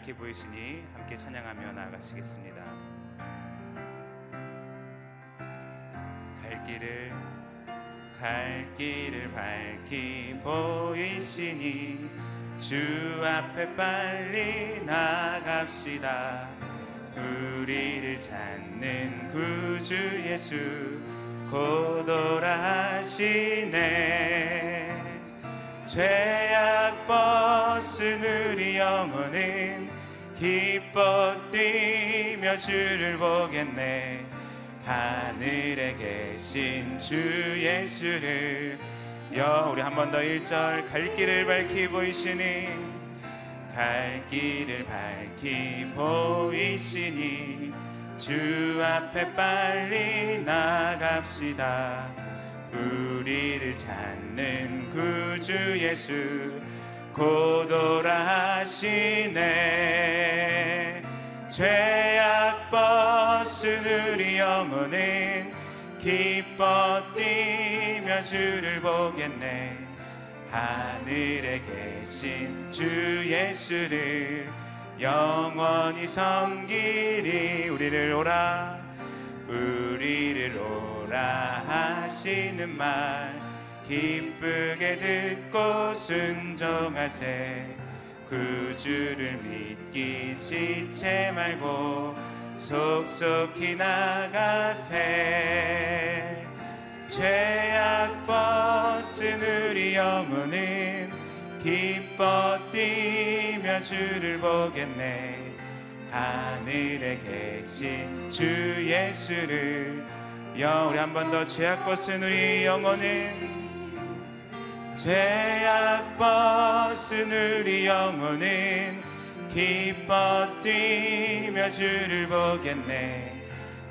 밝히 보이시니 함께 찬양하며 나아가시겠습니다. 갈 길을 갈 길을 밝히 보이시니 주 앞에 빨리 나갑시다. 우리를 찾는 구주 예수 곧 오라시네 죄악 벗은 우리 영혼은 기뻐 뛰며 주를 보겠네. 하늘에 계신 주 예수를 여 우리 한 번더 1절 갈 길을 밝히 보이시니 갈 길을 밝히 보이시니 주 앞에 빨리 나갑시다 우리를 찾는 구주 예수 곧 오라시네. 죄악 벗은 우리 영혼은 기뻐 뛰며 주를 보겠네. 하늘에 계신 주 예수를 영원히 섬기리 우리를 오라. 우리를 오라 하시는 말. 기쁘게 듣고 순종하세. 구주를 믿기 지체 말고 속속히 나가세. 죄악 벗은 우리 영혼은 기뻐 뛰며 주를 보겠네. 하늘에 계신 주 예수를 영 우리 한 번 더 죄악 벗은 우리 영혼은 죄악 벗은 우리 영혼은 기뻐 뛰며 주를 보겠네.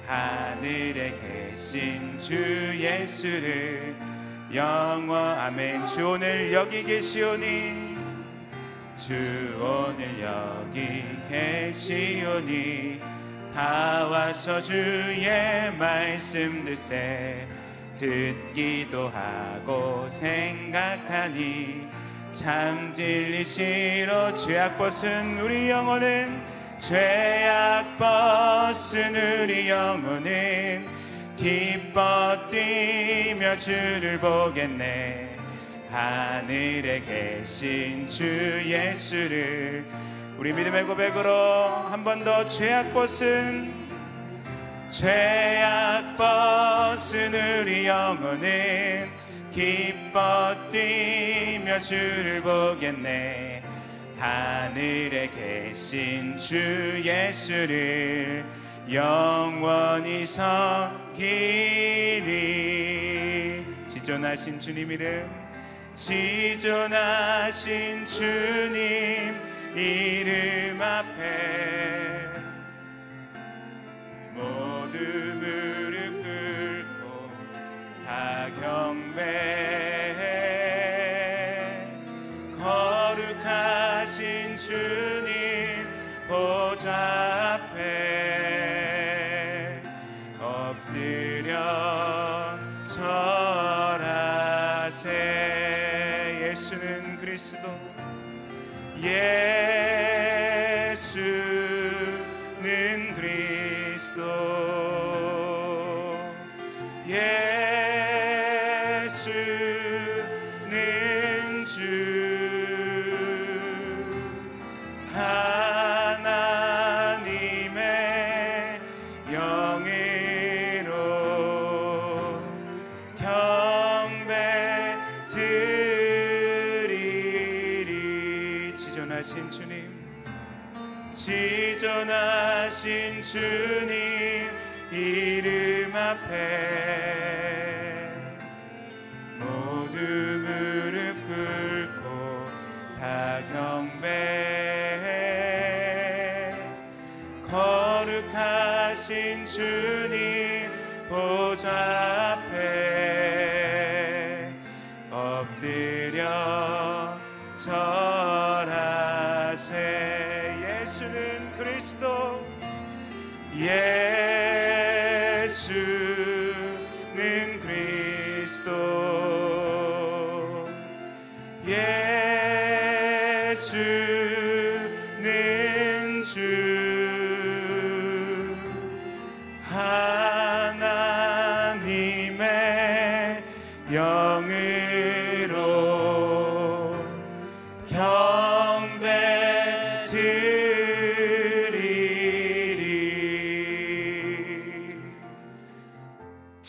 하늘에 계신 주 예수를 영원 아멘 주 오늘 여기 계시오니 주 오늘 여기 계시오니 다 와서 주의 말씀 듣세 듣기도 하고 생각하니 참 진리시로 죄악 벗은 우리 영혼은 죄악 벗은 우리 영혼은 기뻐 뛰며 주를 보겠네. 하늘에 계신 주 예수를 우리 믿음의 고백으로 한 번 더 죄악 벗은 죄악 벗은 우리 영혼은 기뻐 뛰며 주를 보겠네. 하늘에 계신 주 예수를 영원히 섬기리. 지존하신 주님 이름 지존하신 주님 이름 앞에 모두 무릎 꿇고 다 경배 지존하신 주님 지존하신 주님 이름 앞에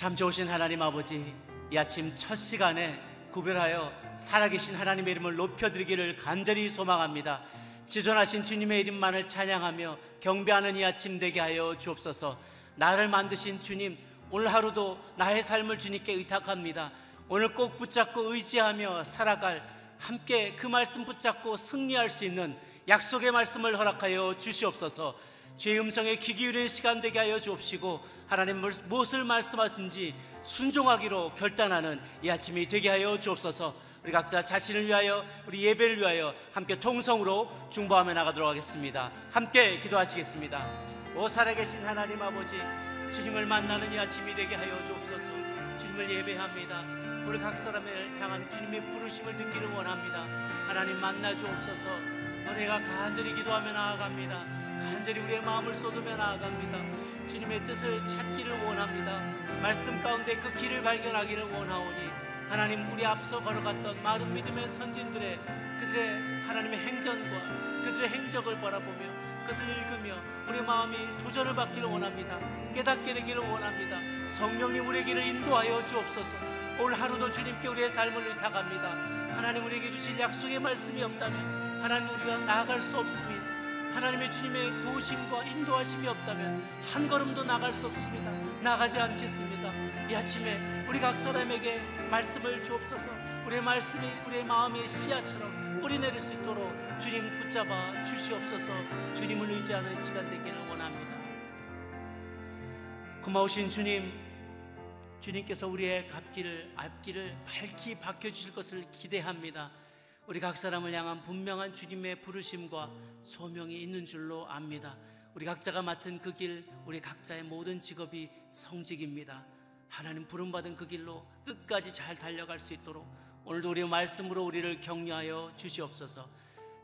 참 좋으신 하나님 아버지 이 아침 첫 시간에 구별하여 살아계신 하나님의 이름을 높여드리기를 간절히 소망합니다. 지존하신 주님의 이름만을 찬양하며 경배하는 이 아침 되게 하여 주옵소서. 나를 만드신 주님 오늘 하루도 나의 삶을 주님께 의탁합니다. 오늘 꼭 붙잡고 의지하며 살아갈 함께 그 말씀 붙잡고 승리할 수 있는 약속의 말씀을 허락하여 주시옵소서 죄의 음성에 귀 기울이는 시간 되게 하여 주옵시고 하나님 무엇을 말씀하신지 순종하기로 결단하는 이 아침이 되게 하여 주옵소서. 우리 각자 자신을 위하여 우리 예배를 위하여 함께 통성으로 중보하며 나가도록 하겠습니다. 함께 기도하시겠습니다. 오 살아계신 하나님 아버지 주님을 만나는 이 아침이 되게 하여 주옵소서. 주님을 예배합니다. 우리 각 사람을 향한 주님의 부르심을 듣기를 원합니다. 하나님 만나 주옵소서. 우리가 간절히 기도하며 나아갑니다 간절히 우리의 마음을 쏟으며 나아갑니다. 주님의 뜻을 찾기를 원합니다. 말씀 가운데 그 길을 발견하기를 원하오니 하나님 우리 앞서 걸어갔던 마른 믿음의 선진들의 그들의 하나님의 행전과 그들의 행적을 바라보며 그것을 읽으며 우리 마음이 도전을 받기를 원합니다. 깨닫게 되기를 원합니다. 성령님 우리의 길을 인도하여 주옵소서. 오늘 하루도 주님께 우리의 삶을 의탁합니다. 하나님 우리에게 주실 약속의 말씀이 없다면 하나님 우리가 나아갈 수 없습니다. 하나님의 주님의 도우심과 인도하심이 없다면 한 걸음도 나갈 수 없습니다. 나가지 않겠습니다. 이 아침에 우리 각 사람에게 말씀을 주옵소서. 우리의 말씀이 우리의 마음의 씨앗처럼 뿌리내릴 수 있도록 주님 붙잡아 주시옵소서. 주님을 의지하는 시간 되기를 원합니다. 고마우신 주님, 주님께서 우리의 갓길을 앞길을 밝히 밝혀 주실 것을 기대합니다. 우리 각 사람을 향한 분명한 주님의 부르심과 소명이 있는 줄로 압니다. 우리 각자가 맡은 그 길, 우리 각자의 모든 직업이 성직입니다. 하나님 부름받은 그 길로 끝까지 잘 달려갈 수 있도록 오늘도 우리 말씀으로 우리를 격려하여 주시옵소서.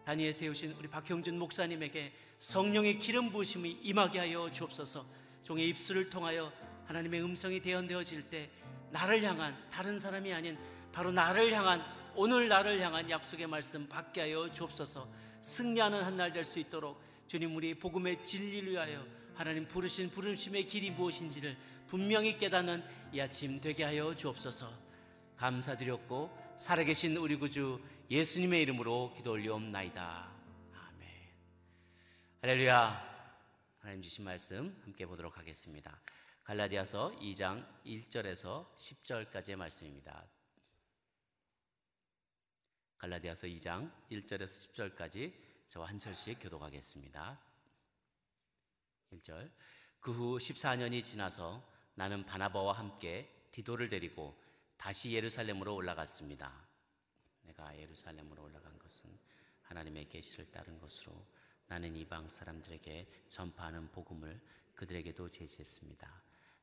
다니엘 세우신 우리 박형준 목사님에게 성령의 기름 부으심이 임하게 하여 주옵소서. 종의 입술을 통하여 하나님의 음성이 대언되어질 때 나를 향한 다른 사람이 아닌 바로 나를 향한 오늘 나를 향한 약속의 말씀 받게 하여 주옵소서. 승리하는 한 날 될 수 있도록 주님 우리 복음의 진리를 위하여 하나님 부르신 부르심의 길이 무엇인지를 분명히 깨닫는 이 아침 되게 하여 주옵소서. 감사드렸고 살아계신 우리 구주 예수님의 이름으로 기도 올리옵나이다. 아멘. 할렐루야. 하나님 주신 말씀 함께 보도록 하겠습니다. 갈라디아서 2장 1절에서 10절까지의 말씀입니다 갈라디아서 2장 1절에서 10절까지 저와 한 절씩 교독하겠습니다. 1절 그 후 14년이 지나서 나는 바나바와 함께 디도를 데리고 다시 예루살렘으로 올라갔습니다. 내가 예루살렘으로 올라간 것은 하나님의 계시를 따른 것으로 나는 이방 사람들에게 전파하는 복음을 그들에게도 제시했습니다.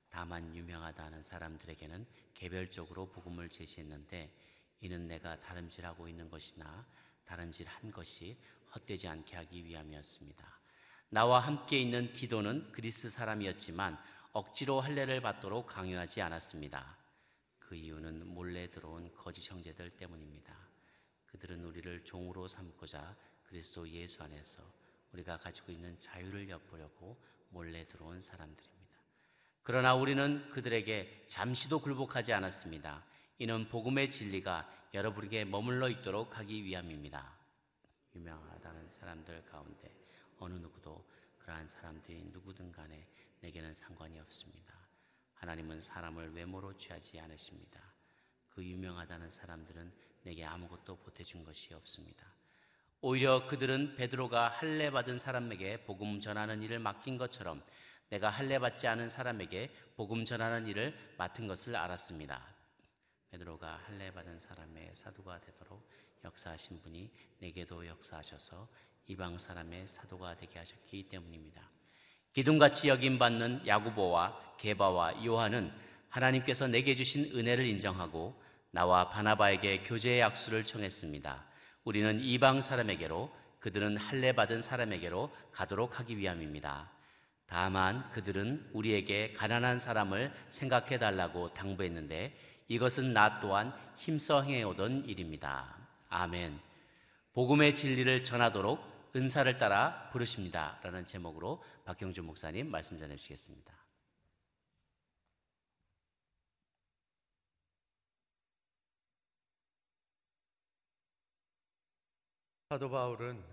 다만 유명하다는 사람들에게는 개별적으로 복음을 제시했는데 이는 내가 다름질하고 있는 것이나 다름질한 것이 헛되지 않게 하기 위함이었습니다. 나와 함께 있는 디도는 그리스 사람이었지만 억지로 할례를 받도록 강요하지 않았습니다. 그 이유는 몰래 들어온 거짓 형제들 때문입니다. 그들은 우리를 종으로 삼고자 그리스도 예수 안에서 우리가 가지고 있는 자유를 엿보려고 몰래 들어온 사람들입니다. 그러나 우리는 그들에게 잠시도 굴복하지 않았습니다. 이는 복음의 진리가 여러분에게 머물러 있도록 하기 위함입니다. 유명하다는 사람들 가운데 어느 누구도 그러한 사람들이 누구든 간에 내게는 상관이 없습니다. 하나님은 사람을 외모로 취하지 않으십니다. 그 유명하다는 사람들은 내게 아무것도 보태준 것이 없습니다. 오히려 그들은 베드로가 할례 받은 사람에게 복음 전하는 일을 맡긴 것처럼 내가 할례 받지 않은 사람에게 복음 전하는 일을 맡은 것을 알았습니다. 베드로가 할례 받은 사람의 사도가 되도록 역사하신 분이 내게도 역사하셔서 이방 사람의 사도가 되게 하셨기 때문입니다. 기둥같이 여김 받는 야구보와 게바와 요한은 하나님께서 내게 주신 은혜를 인정하고 나와 바나바에게 교제의 약수를 청했습니다. 우리는 이방 사람에게로 그들은 할례 받은 사람에게로 가도록 하기 위함입니다. 다만 그들은 우리에게 가난한 사람을 생각해 달라고 당부했는데 이것은 나 또한 힘써 행해오던 일입니다. 아멘. 복음의 진리를 전하도록 은사를 따라 부르십니다. 라는 제목으로 박경준 목사님 말씀 전해 주시겠습니다. 사도 바울은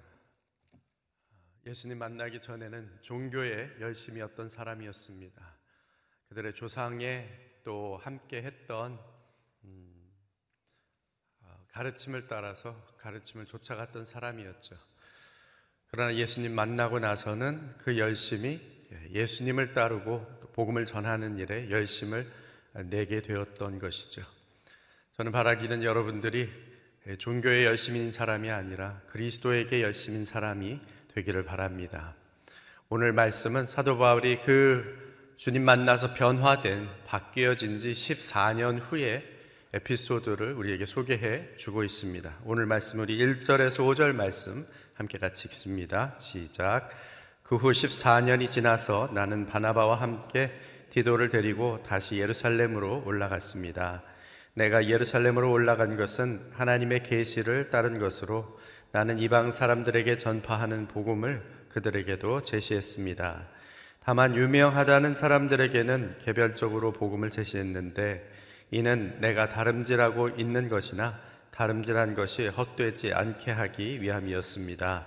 예수님 만나기 전에는 종교에 열심히 었던 사람이었습니다. 그들의 조상에 또 함께 했던 음, 어, 가르침을 따라서 가르침을 쫓아갔던 사람이었죠. 그러나 예수님 만나고 나서는 그 열심이 예수님을 따르고 복음을 전하는 일에 열심을 내게 되었던 것이죠. 저는 바라기는 여러분들이 종교에 열심인 사람이 아니라 그리스도에게 열심인 사람이 되기를 바랍니다. 오늘 말씀은 사도 바울이 그 주님 만나서 변화된 바뀌어진 지 14년 후에 에피소드를 우리에게 소개해 주고 있습니다. 오늘 말씀 우리 1절에서 5절 말씀 함께 같이 읽습니다. 시작. 그 후 14년이 지나서 나는 바나바와 함께 디도를 데리고 다시 예루살렘으로 올라갔습니다. 내가 예루살렘으로 올라간 것은 하나님의 계시를 따른 것으로 나는 이방 사람들에게 전파하는 복음을 그들에게도 제시했습니다. 다만 유명하다는 사람들에게는 개별적으로 복음을 제시했는데 이는 내가 다름질하고 있는 것이나 다름질한 것이 헛되지 않게 하기 위함이었습니다.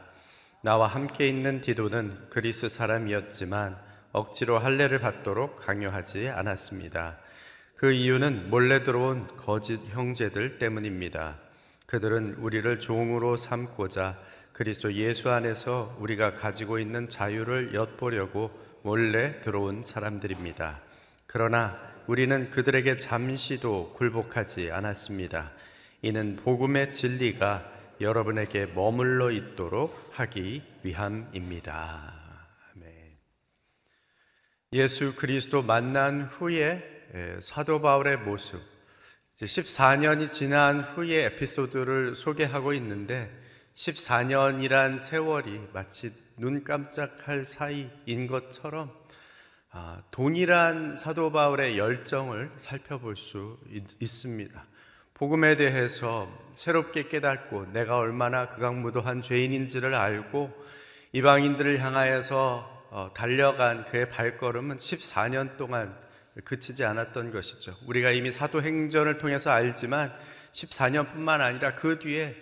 나와 함께 있는 디도는 그리스 사람이었지만 억지로 할례를 받도록 강요하지 않았습니다. 그 이유는 몰래 들어온 거짓 형제들 때문입니다. 그들은 우리를 종으로 삼고자 그리스도 예수 안에서 우리가 가지고 있는 자유를 엿보려고 몰래 들어온 사람들입니다. 그러나 우리는 그들에게 잠시도 굴복하지 않았습니다. 이는 복음의 진리가 여러분에게 머물러 있도록 하기 위함입니다. 아멘. 예수 그리스도 만난 후에 사도 바울의 모습, 14년이 지난 후에 에피소드를 소개하고 있는데 14년이란 세월이 마치 눈 깜짝할 사이인 것처럼 아, 동일한 사도 바울의 열정을 살펴볼 수 있, 습니다 복음에 대해서 새롭게 깨닫고 내가 얼마나 극악무도한 죄인인지를 알고 이방인들을 향하여서 어, 달려간 그의 발걸음은 14년 동안 그치지 않았던 것이죠. 우리가 이미 사도행전을 통해서 알지만 14년뿐만 아니라 그 뒤에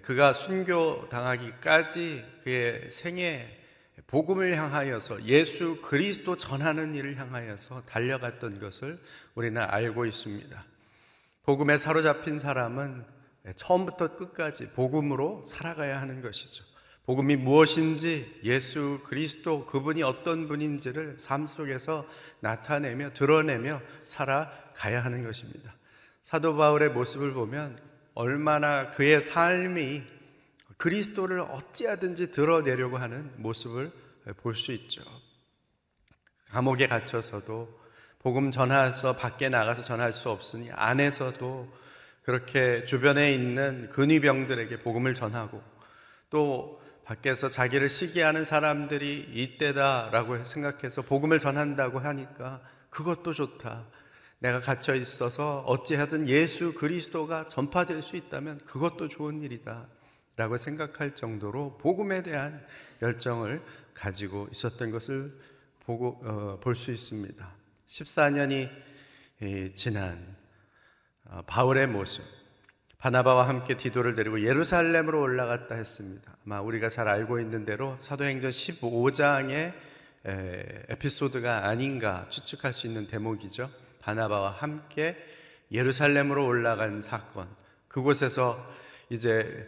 그가 순교 당하기까지 그의 생애 복음을 향하여서 예수 그리스도 전하는 일을 향하여서 달려갔던 것을 우리는 알고 있습니다. 복음에 사로잡힌 사람은 처음부터 끝까지 복음으로 살아가야 하는 것이죠. 복음이 무엇인지 예수 그리스도 그분이 어떤 분인지를 삶 속에서 나타내며 드러내며 살아가야 하는 것입니다. 사도 바울의 모습을 보면 얼마나 그의 삶이 그리스도를 어찌하든지 드러내려고 하는 모습을 볼 수 있죠. 감옥에 갇혀서도 복음 전해서 밖에 나가서 전할 수 없으니 안에서도 그렇게 주변에 있는 근위병들에게 복음을 전하고 또 밖에서 자기를 시기하는 사람들이 이때다라고 생각해서 복음을 전한다고 하니까 그것도 좋다. 내가 갇혀 있어서 어찌하든 예수 그리스도가 전파될 수 있다면 그것도 좋은 일이다. 라고 생각할 정도로 복음에 대한 열정을 가지고 있었던 것을 보고 어, 볼수 있습니다. 14년이 지난 어, 바울의 모습, 바나바와 함께 디도를 데리고 예루살렘으로 올라갔다 했습니다. 아마 우리가 잘 알고 있는 대로 사도행전 15장의 에피소드가 아닌가 추측할 수 있는 대목이죠. 바나바와 함께 예루살렘으로 올라간 사건. 그곳에서 이제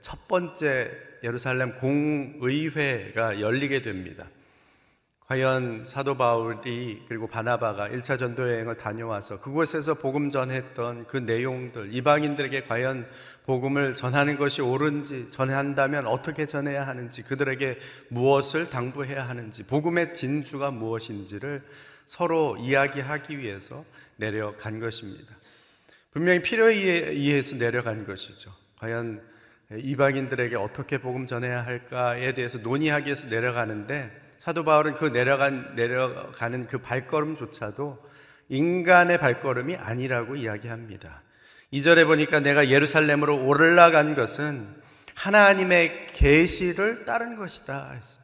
첫 번째 예루살렘 공의회가 열리게 됩니다. 과연 사도 바울이 그리고 바나바가 1차 전도 여행을 다녀와서 그곳에서 복음 전했던 그 내용들 이방인들에게 과연 복음을 전하는 것이 옳은지 전한다면 어떻게 전해야 하는지 그들에게 무엇을 당부해야 하는지 복음의 진수가 무엇인지를 서로 이야기하기 위해서 내려간 것입니다. 분명히 필요에 의해서 내려간 것이죠. 과연 이방인들에게 어떻게 복음 전해야 할까에 대해서 논의하기 위해서 내려가는데 사도 바울은 그 내려간 내려가는 그 발걸음조차도 인간의 발걸음이 아니라고 이야기합니다. 2절에 보니까 내가 예루살렘으로 올라간 것은 하나님의 계시를 따른 것이다 했어요.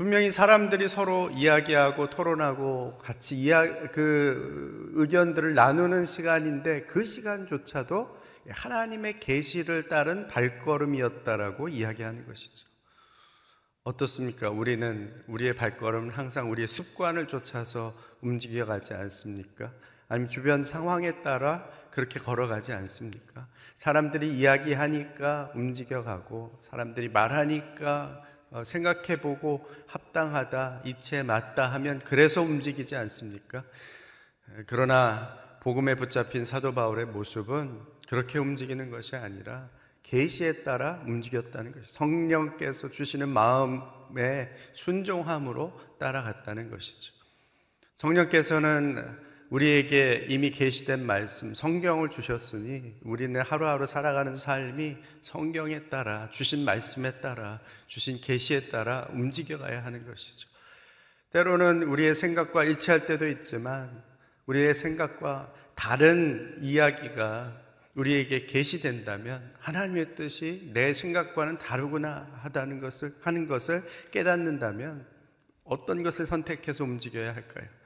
분명히 사람들이 서로 이야기하고 토론하고 같이 이야, 그 의견들을 나누는 시간인데 그 시간조차도 하나님의 계시를 따른 발걸음이었다라고 이야기하는 것이죠. 어떻습니까? 우리는 우리의 발걸음은 항상 우리의 습관을 쫓아서 움직여 가지 않습니까? 아니면 주변 상황에 따라 그렇게 걸어가지 않습니까? 사람들이 이야기하니까 움직여 가고 사람들이 말하니까 어, 생각해보고 합당하다, 이치에 맞다 하면 그래서 움직이지 않습니까? 그러나 복음에 붙잡힌 사도 바울의 모습은 그렇게 움직이는 것이 아니라 계시에 따라 움직였다는 것이 성령께서 주시는 마음의 순종함으로 따라갔다는 것이죠. 성령께서는 우리에게 이미 계시된 말씀, 성경을 주셨으니 우리는 하루하루 살아가는 삶이 성경에 따라 주신 말씀에 따라 주신 계시에 따라 움직여가야 하는 것이죠. 때로는 우리의 생각과 일치할 때도 있지만 우리의 생각과 다른 이야기가 우리에게 계시된다면 하나님의 뜻이 내 생각과는 다르구나 하다는 것을 하는 것을 깨닫는다면 어떤 것을 선택해서 움직여야 할까요?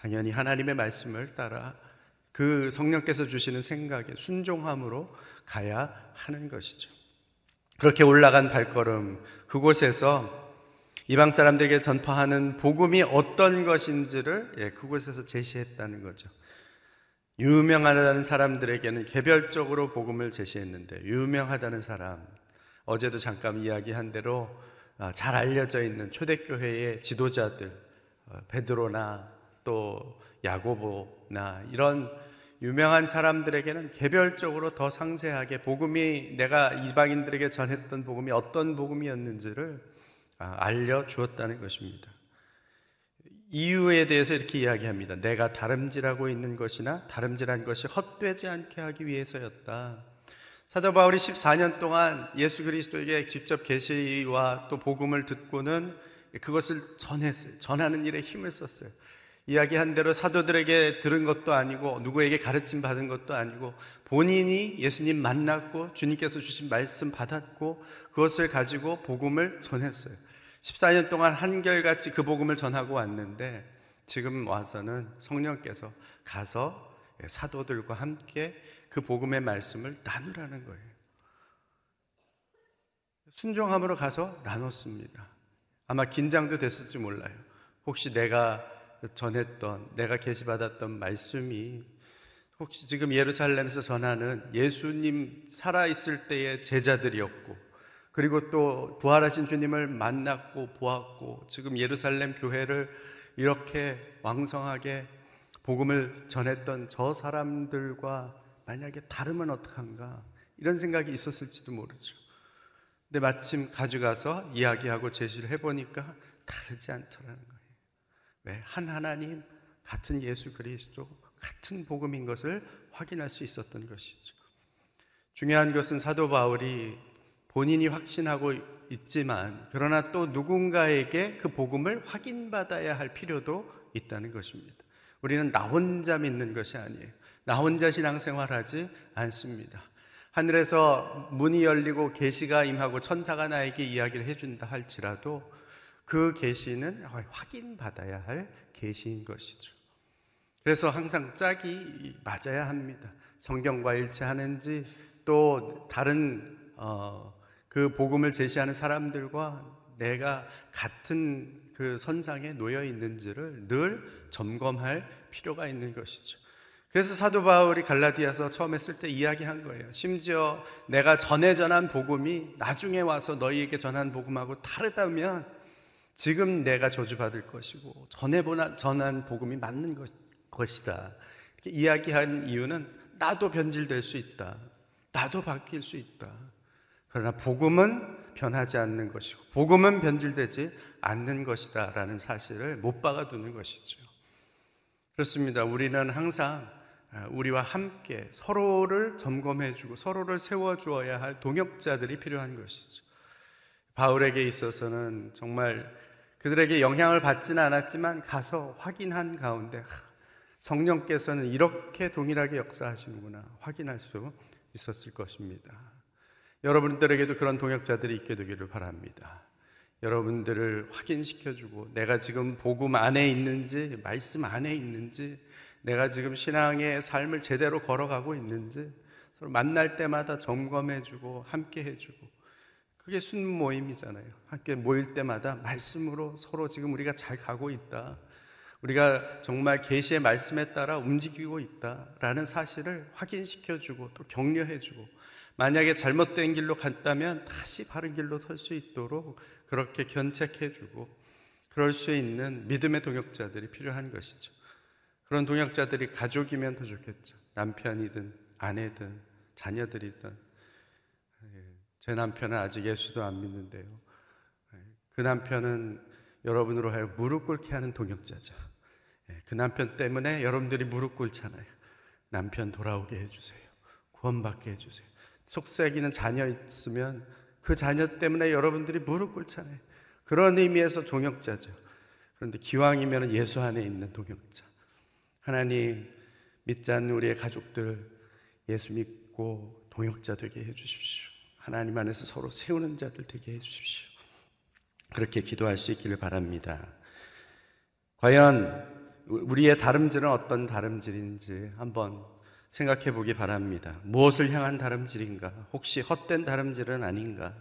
당연히 하나님의 말씀을 따라 그 성령께서 주시는 생각에 순종함으로 가야 하는 것이죠. 그렇게 올라간 발걸음 그곳에서 이방 사람들에게 전파하는 복음이 어떤 것인지를 예, 그곳에서 제시했다는 거죠. 유명하다는 사람들에게는 개별적으로 복음을 제시했는데 유명하다는 사람 어제도 잠깐 이야기한 대로 아, 잘 알려져 있는 초대교회의 지도자들 어, 베드로나 또 야고보나 이런 유명한 사람들에게는 개별적으로 더 상세하게 복음이 내가 이방인들에게 전했던 복음이 어떤 복음이었는지를 아, 알려 주었다는 것입니다. 이유에 대해서 이렇게 이야기합니다. 내가 다름질하고 있는 것이나 다름질한 것이 헛되지 않게 하기 위해서였다. 사도 바울이 14년 동안 예수 그리스도에게 직접 계시와 또 복음을 듣고는 그것을 전했어요. 전하는 일에 힘을 썼어요. 이야기한 대로 사도들에게 들은 것도 아니고 누구에게 가르침 받은 것도 아니고 본인이 예수님 만났고 주님께서 주신 말씀 받았고 그것을 가지고 복음을 전했어요. 14년 동안 한결같이 그 복음을 전하고 왔는데 지금 와서는 성령께서 가서 사도들과 함께 그 복음의 말씀을 나누라는 거예요. 순종함으로 가서 나눴습니다. 아마 긴장도 됐을지 몰라요. 혹시 내가 전했던 내가 계시받았던 말씀이 혹시 지금 예루살렘에서 전하는 예수님 살아있을 때의 제자들이었고 그리고 또 부활하신 주님을 만났고 보았고 지금 예루살렘 교회를 이렇게 왕성하게 복음을 전했던 저 사람들과 만약에 다르면 어떡한가 이런 생각이 있었을지도 모르죠. 근데 마침 가져가서 이야기하고 제시를 해보니까 다르지 않더라는 거예요. 왜? 한 하나님, 같은 예수 그리스도, 같은 복음인 것을 확인할 수 있었던 것이죠. 중요한 것은 사도 바울이 본인이 확신하고 있지만, 그러나 또 누군가에게 그 복음을 확인받아야 할 필요도 있다는 것입니다. 우리는 나 혼자 믿는 것이 아니에요. 나 혼자 신앙생활하지 않습니다. 하늘에서 문이 열리고 계시가 임하고 천사가 나에게 이야기를 해준다 할지라도 그 계시는 확인받아야 할 계시인 것이죠. 그래서 항상 짝이 맞아야 합니다. 성경과 일치하는지 또 다른 어, 그 복음을 제시하는 사람들과 내가 같은 그 선상에 놓여 있는지를 늘 점검할 필요가 있는 것이죠. 그래서 사도 바울이 갈라디아서 처음 했을 때 이야기한 거예요. 심지어 내가 전에 전한 복음이 나중에 와서 너희에게 전한 복음하고 다르다면 지금 내가 저주받을 것이고 전에 전한 복음이 맞는 것, 이다 이렇게 이야기한 이유는 나도 변질될 수 있다. 나도 바뀔 수 있다. 그러나 복음은 변하지 않는 것이고 복음은 변질되지 않는 것이다라는 사실을 못 박아두는 것이죠. 그렇습니다. 우리는 항상 아, 우리와 함께 서로를 점검해주고 서로를 세워주어야 할 동역자들이 필요한 것이죠. 바울에게 있어서는 정말 그들에게 영향을 받지는 않았지만 가서 확인한 가운데 성령께서는 이렇게 동일하게 역사하시는구나 확인할 수 있었을 것입니다. 여러분들에게도 그런 동역자들이 있게 되기를 바랍니다. 여러분들을 확인시켜주고 내가 지금 복음 안에 있는지 말씀 안에 있는지 내가 지금 신앙의 삶을 제대로 걸어가고 있는지 서로 만날 때마다 점검해주고 함께 해주고 그게 순 모임이잖아요. 함께 모일 때마다 말씀으로 서로 지금 우리가 잘 가고 있다. 우리가 정말 계시의 말씀에 따라 움직이고 있다라는 사실을 확인시켜 주고 또 격려해 주고 만약에 잘못된 길로 갔다면 다시 바른 길로 설 수 있도록 그렇게 견책해 주고 그럴 수 있는 믿음의 동역자들이 필요한 것이죠. 그런 동역자들이 가족이면 더 좋겠죠. 남편이든 아내든 자녀들이든 예, 제 남편은 아직 예수도 안 믿는데요. 예, 그 남편은 여러분으로 하여 무릎 꿇게 하는 동역자죠. 예, 그 남편 때문에 여러분들이 무릎 꿇잖아요. 남편 돌아오게 해주세요. 구원받게 해주세요. 속삭이는 자녀 있으면 그 자녀 때문에 여러분들이 무릎 꿇잖아요. 그런 의미에서 동역자죠. 그런데 기왕이면 예수 안에 있는 동역자. 하나님 믿지 않는 우리의 가족들 예수 믿고 동역자 되게 해 주십시오. 하나님 안에서 서로 세우는 자들 되게 해 주십시오. 그렇게 기도할 수 있기를 바랍니다. 과연 우리의 다름질은 어떤 다름질인지 한번 생각해 보기 바랍니다. 무엇을 향한 다름질인가? 혹시 헛된 다름질은 아닌가?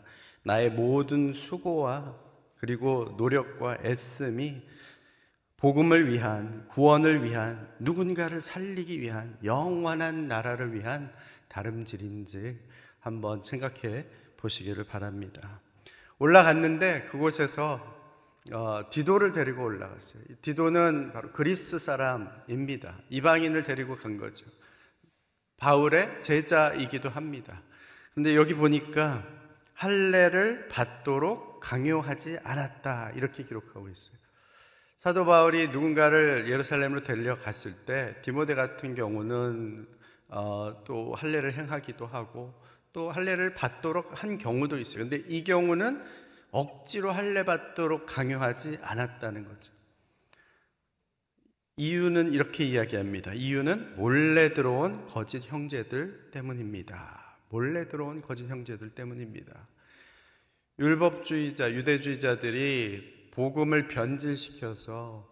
나의 모든 수고와 그리고 노력과 애씀이 복음을 위한, 구원을 위한, 누군가를 살리기 위한, 영원한 나라를 위한 다름질인지 한번 생각해 보시기를 바랍니다. 올라갔는데 그곳에서 어, 디도를 데리고 올라갔어요. 디도는 바로 그리스 사람입니다. 이방인을 데리고 간 거죠. 바울의 제자이기도 합니다. 근데 여기 보니까 할례를 받도록 강요하지 않았다. 이렇게 기록하고 있어요. 사도 바울이 누군가를 예루살렘으로 데려갔을 때 디모데 같은 경우는 어, 또 할례를 행하기도 하고 또 할례를 받도록 한 경우도 있어요. 근데 이 경우는 억지로 할례 받도록 강요하지 않았다는 거죠. 이유는 이렇게 이야기합니다. 이유는 몰래 들어온 거짓 형제들 때문입니다. 몰래 들어온 거짓 형제들 때문입니다. 율법주의자, 유대주의자들이 복음을 변질시켜서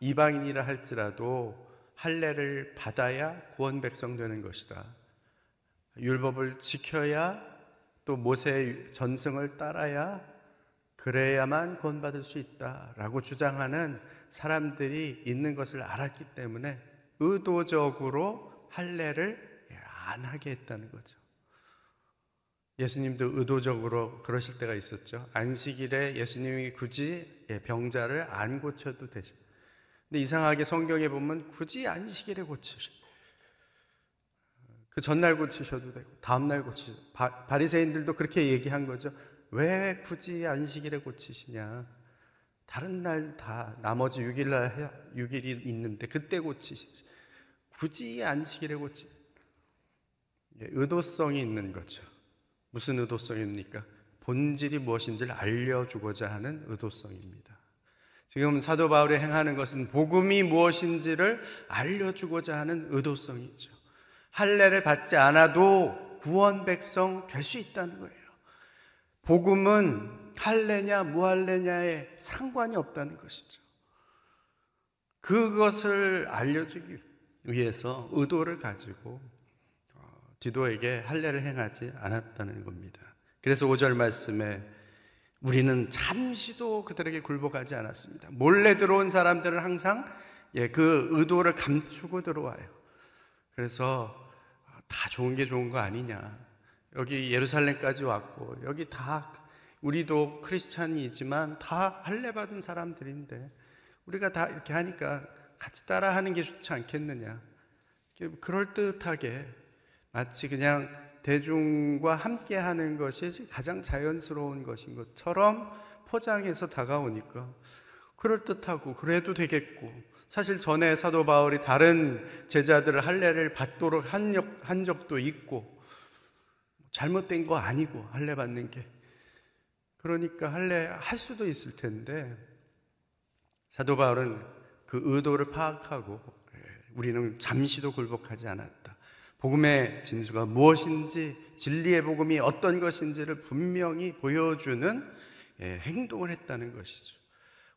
이방인이라 할지라도 할례를 받아야 구원 백성 되는 것이다. 율법을 지켜야 또 모세의 전승을 따라야 그래야만 구원받을 수 있다라고 주장하는 사람들이 있는 것을 알았기 때문에 의도적으로 할례를 안 하게 했다는 거죠. 예수님도 의도적으로 그러실 때가 있었죠. 안식일에 예수님이 굳이 예, 병자를 안 고쳐도 되죠. 근데 이상하게 성경에 보면 굳이 안식일에 고치셔. 그 전날 고치셔도 되고 다음날 고치. 바, 바리새인들도 그렇게 얘기한 거죠. 왜 굳이 안식일에 고치시냐? 다른 날 다 나머지 6일 날 6일이 있는데 그때 고치시지. 굳이 안식일에 고치. 예, 의도성이 있는 거죠. 무슨 의도성입니까? 본질이 무엇인지를 알려주고자 하는 의도성입니다. 지금 사도 바울이 행하는 것은 복음이 무엇인지를 알려주고자 하는 의도성이죠. 할례를 받지 않아도 구원 백성 될 수 있다는 거예요. 복음은 할례냐 무할례냐에 상관이 없다는 것이죠. 그것을 알려주기 위해서 의도를 가지고 디도에게 할례를 행하지 않았다는 겁니다. 그래서 5절 말씀에 우리는 잠시도 그들에게 굴복하지 않았습니다. 몰래 들어온 사람들은 항상 예, 그 의도를 감추고 들어와요. 그래서 다 좋은 게 좋은 거 아니냐. 여기 예루살렘까지 왔고 여기 다 우리도 크리스찬이지만 다 할례 받은 사람들인데 우리가 다 이렇게 하니까 같이 따라 하는 게 좋지 않겠느냐. 그럴 듯하게 마치 그냥 대중과 함께 하는 것이 가장 자연스러운 것인 것처럼 포장해서 다가오니까 그럴 듯하고 그래도 되겠고 사실 전에 사도 바울이 다른 제자들을 할례를 받도록 한, 역, 한 적도 있고 잘못된 거 아니고 할례 받는 게 그러니까 할례 할 수도 있을 텐데 사도 바울은 그 의도를 파악하고 예, 우리는 잠시도 굴복하지 않았다. 복음의 진수가 무엇인지 진리의 복음이 어떤 것인지를 분명히 보여주는 예, 행동을 했다는 것이죠.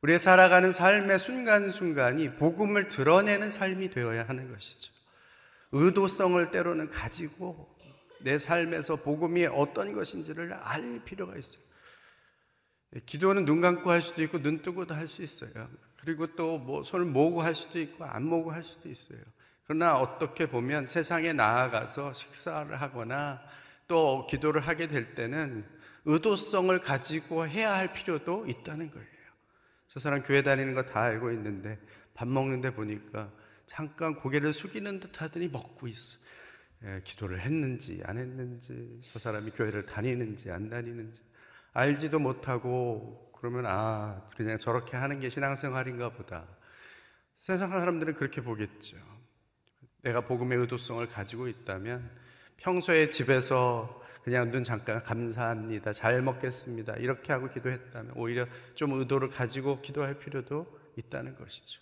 우리의 살아가는 삶의 순간순간이 복음을 드러내는 삶이 되어야 하는 것이죠. 의도성을 때로는 가지고 내 삶에서 복음이 어떤 것인지를 알 필요가 있어요. 예, 기도는 눈 감고 할 수도 있고 눈 뜨고도 할 수 있어요. 그리고 또 뭐 손을 모으고 할 수도 있고 안 모으고 할 수도 있어요. 그러나 어떻게 보면 세상에 나아가서 식사를 하거나 또 기도를 하게 될 때는 의도성을 가지고 해야 할 필요도 있다는 거예요. 저 사람 교회 다니는 거 다 알고 있는데 밥 먹는데 보니까 잠깐 고개를 숙이는 듯 하더니 먹고 있어. 예, 기도를 했는지 안 했는지 저 사람이 교회를 다니는지 안 다니는지 알지도 못하고 그러면 아 그냥 저렇게 하는 게 신앙생활인가 보다. 세상 사람들은 그렇게 보겠죠. 내가 복음의 의도성을 가지고 있다면 평소에 집에서 그냥 눈 잠깐 감사합니다. 잘 먹겠습니다. 이렇게 하고 기도했다면 오히려 좀 의도를 가지고 기도할 필요도 있다는 것이죠.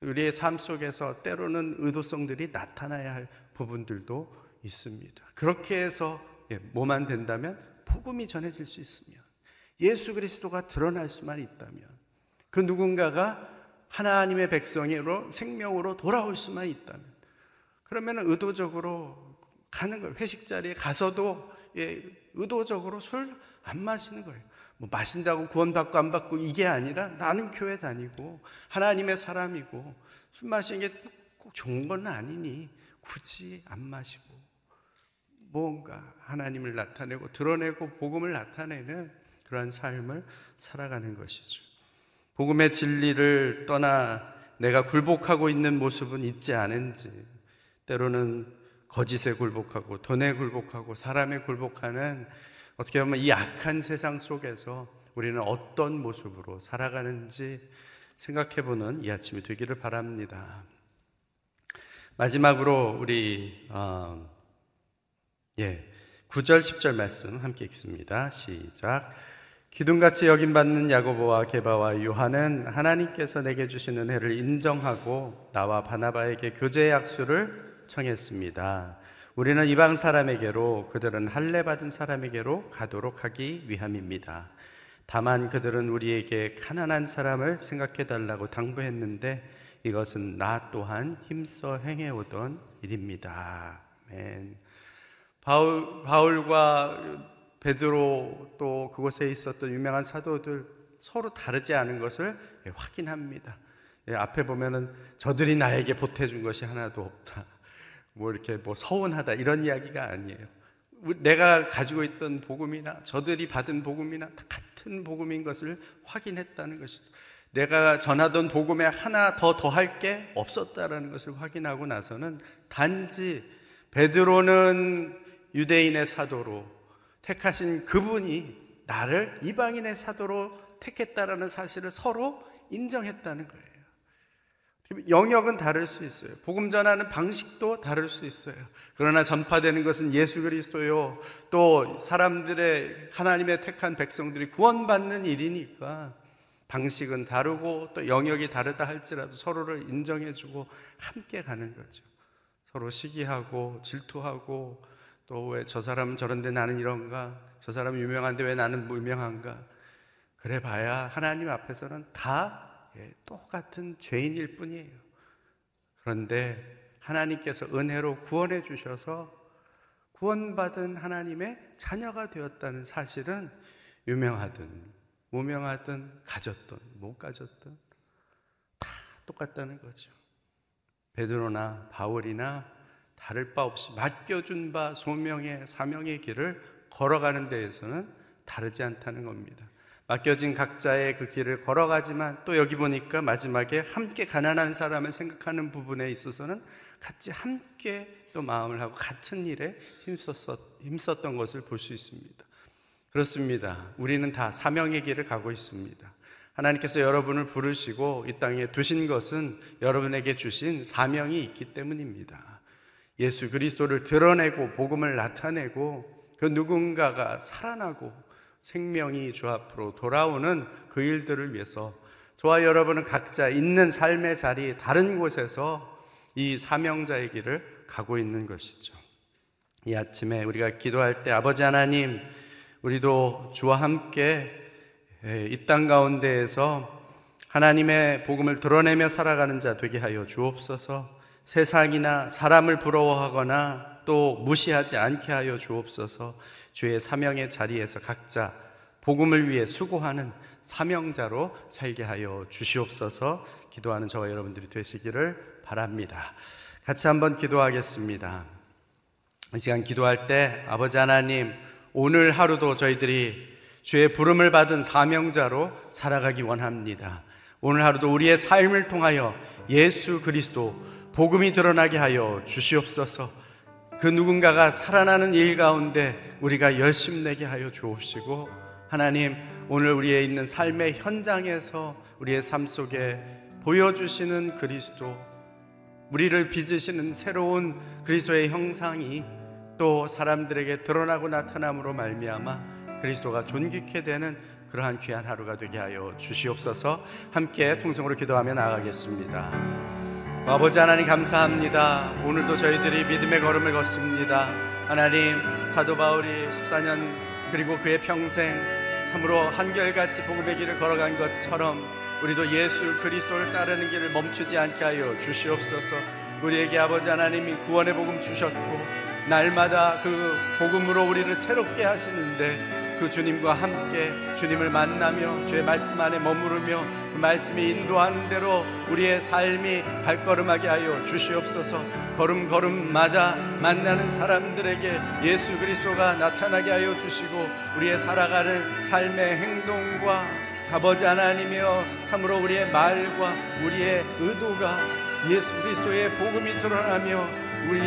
우리의 삶 속에서 때로는 의도성들이 나타나야 할 부분들도 있습니다. 그렇게 해서 예, 뭐만 된다면 복음이 전해질 수 있으면 예수 그리스도가 드러날 수만 있다면 그 누군가가 하나님의 백성으로 생명으로 돌아올 수만 있다면 그러면 의도적으로 가는 거예요. 회식 자리에 가서도 예, 의도적으로 술 안 마시는 거예요. 뭐 마신다고 구원받고 안 받고 이게 아니라 나는 교회 다니고 하나님의 사람이고 술 마시는 게 꼭 좋은 건 아니니 굳이 안 마시고 뭔가 하나님을 나타내고 드러내고 복음을 나타내는 그러한 삶을 살아가는 것이죠. 복음의 진리를 떠나 내가 굴복하고 있는 모습은 있지 않은지 때로는 거짓에 굴복하고 돈에 굴복하고 사람에 굴복하는 어떻게 보면 이 악한 세상 속에서 우리는 어떤 모습으로 살아가는지 생각해 보는 이 아침이 되기를 바랍니다. 마지막으로 우리 어, 예 9절 10절 말씀 함께 읽습니다. 시작. 기둥같이 여김받는 야고보와 게바와 요한은 하나님께서 내게 주신 은혜를 인정하고 나와 바나바에게 교제 약수를 청했습니다. 우리는 이방 사람에게로 그들은 할례 받은 사람에게로 가도록 하기 위함입니다. 다만 그들은 우리에게 가난한 사람을 생각해 달라고 당부했는데 이것은 나 또한 힘써 행해오던 일입니다. 아멘. 바울, 바울과 베드로 또 그곳에 있었던 유명한 사도들 서로 다르지 않은 것을 확인합니다. 예, 앞에 보면은 저들이 나에게 보태준 것이 하나도 없다. 뭐 이렇게 뭐 서운하다 이런 이야기가 아니에요. 내가 가지고 있던 복음이나 저들이 받은 복음이나 같은 복음인 것을 확인했다는 것이죠. 내가 전하던 복음에 하나 더 더할 게 없었다라는 것을 확인하고 나서는 단지 베드로는 유대인의 사도로 택하신 그분이 나를 이방인의 사도로 택했다라는 사실을 서로 인정했다는 거예요. 영역은 다를 수 있어요. 복음 전하는 방식도 다를 수 있어요. 그러나 전파되는 것은 예수 그리스도요. 또 사람들의 하나님의 택한 백성들이 구원받는 일이니까 방식은 다르고 또 영역이 다르다 할지라도 서로를 인정해주고 함께 가는 거죠. 서로 시기하고 질투하고 또 왜 저 사람은 저런데 나는 이런가? 저 사람은 유명한데 왜 나는 무명한가? 그래 봐야 하나님 앞에서는 다 예, 똑같은 죄인일 뿐이에요. 그런데 하나님께서 은혜로 구원해 주셔서 구원받은 하나님의 자녀가 되었다는 사실은 유명하든 무명하든 가졌든 못 가졌든 다 똑같다는 거죠. 베드로나 바울이나 다를 바 없이 맡겨준 바 소명의 사명의 길을 걸어가는 데에서는 다르지 않다는 겁니다. 맡겨진 각자의 그 길을 걸어가지만 또 여기 보니까 마지막에 함께 가난한 사람을 생각하는 부분에 있어서는 같이 함께 또 마음을 하고 같은 일에 힘썼었, 힘썼던 것을 볼 수 있습니다. 그렇습니다. 우리는 다 사명의 길을 가고 있습니다. 하나님께서 여러분을 부르시고 이 땅에 두신 것은 여러분에게 주신 사명이 있기 때문입니다. 예수 그리스도를 드러내고 복음을 나타내고 그 누군가가 살아나고 생명이 주 앞으로 돌아오는 그 일들을 위해서 저와 여러분은 각자 있는 삶의 자리 다른 곳에서 이 사명자의 길을 가고 있는 것이죠. 이 아침에 우리가 기도할 때 아버지 하나님, 우리도 주와 함께 이 땅 가운데에서 하나님의 복음을 드러내며 살아가는 자 되게 하여 주옵소서. 세상이나 사람을 부러워하거나 또 무시하지 않게 하여 주옵소서. 주의 사명의 자리에서 각자 복음을 위해 수고하는 사명자로 살게 하여 주시옵소서. 기도하는 저와 여러분들이 되시기를 바랍니다. 같이 한번 기도하겠습니다. 이 시간 기도할 때 아버지 하나님 오늘 하루도 저희들이 주의 부름을 받은 사명자로 살아가기 원합니다. 오늘 하루도 우리의 삶을 통하여 예수 그리스도 복음이 드러나게 하여 주시옵소서. 그 누군가가 살아나는 일 가운데 우리가 열심 내게 하여 주옵시고 하나님 오늘 우리의 있는 삶의 현장에서 우리의 삶 속에 보여주시는 그리스도 우리를 빚으시는 새로운 그리스도의 형상이 또 사람들에게 드러나고 나타남으로 말미암아 그리스도가 존귀케 되는 그러한 귀한 하루가 되게 하여 주시옵소서. 함께 통성으로 기도하며 나아가겠습니다. 아버지 하나님 감사합니다. 오늘도 저희들이 믿음의 걸음을 걷습니다. 하나님 사도 바울이 14년 그리고 그의 평생 참으로 한결같이 복음의 길을 걸어간 것처럼 우리도 예수 그리스도를 따르는 길을 멈추지 않게 하여 주시옵소서. 우리에게 아버지 하나님이 구원의 복음 주셨고 날마다 그 복음으로 우리를 새롭게 하시는데 그 주님과 함께 주님을 만나며 주의 말씀 안에 머무르며 그 말씀이 인도하는 대로 우리의 삶이 발걸음하게 하여 주시옵소서. 걸음걸음마다 만나는 사람들에게 예수 그리스도가 나타나게 하여 주시고 우리의 살아가는 삶의 행동과 아버지 하나님이여 참으로 우리의 말과 우리의 의도가 예수 그리스도의 복음이 드러나며 우리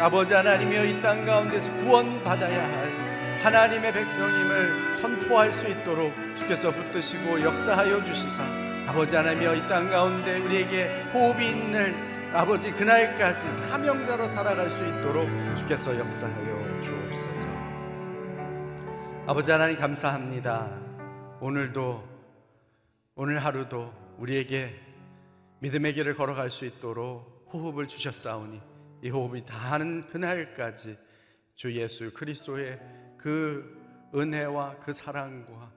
아버지 하나님이여 이 땅 가운데서 구원받아야 할 하나님의 백성임을 선포할 수 있도록 주께서 붙드시고 역사하여 주시사 아버지 하나님이여 이 땅 가운데 우리에게 호흡이 있는 아버지 그날까지 사명자로 살아갈 수 있도록 주께서 역사하여 주옵소서. 아버지 하나님 감사합니다. 오늘도 오늘 하루도 우리에게 믿음의 길을 걸어갈 수 있도록 호흡을 주셨사오니 이 호흡이 다하는 그날까지 주 예수 그리스도의 그 은혜와 그 사랑과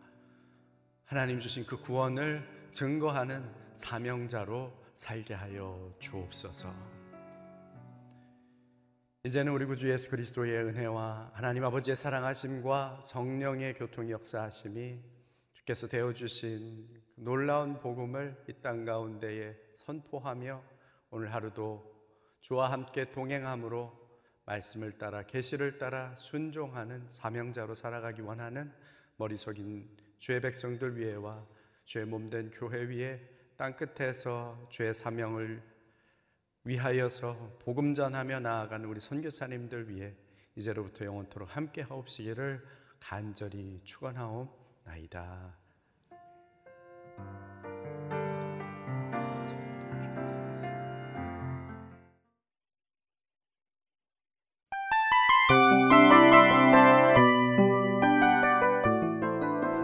하나님 주신 그 구원을 증거하는 사명자로 살게 하여 주옵소서. 이제는 우리 구주 예수 그리스도의 은혜와 하나님 아버지의 사랑하심과 성령의 교통 역사하심이 주께서 되어 주신 놀라운 복음을 이 땅 가운데에 선포하며 오늘 하루도 주와 함께 동행함으로 말씀을 따라 계시를 따라 순종하는 사명자로 살아가기 원하는 머리 속인 주의 백성들 위에와 주의 몸된 교회 위에 땅 끝에서 주의 사명을 위하여서 복음 전하며 나아가는 우리 선교사님들 위해 이제로부터 영원토록 함께 하옵시기를 간절히 축원하옵나이다.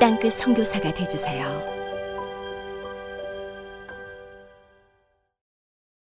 땅끝 성교사가 되주세요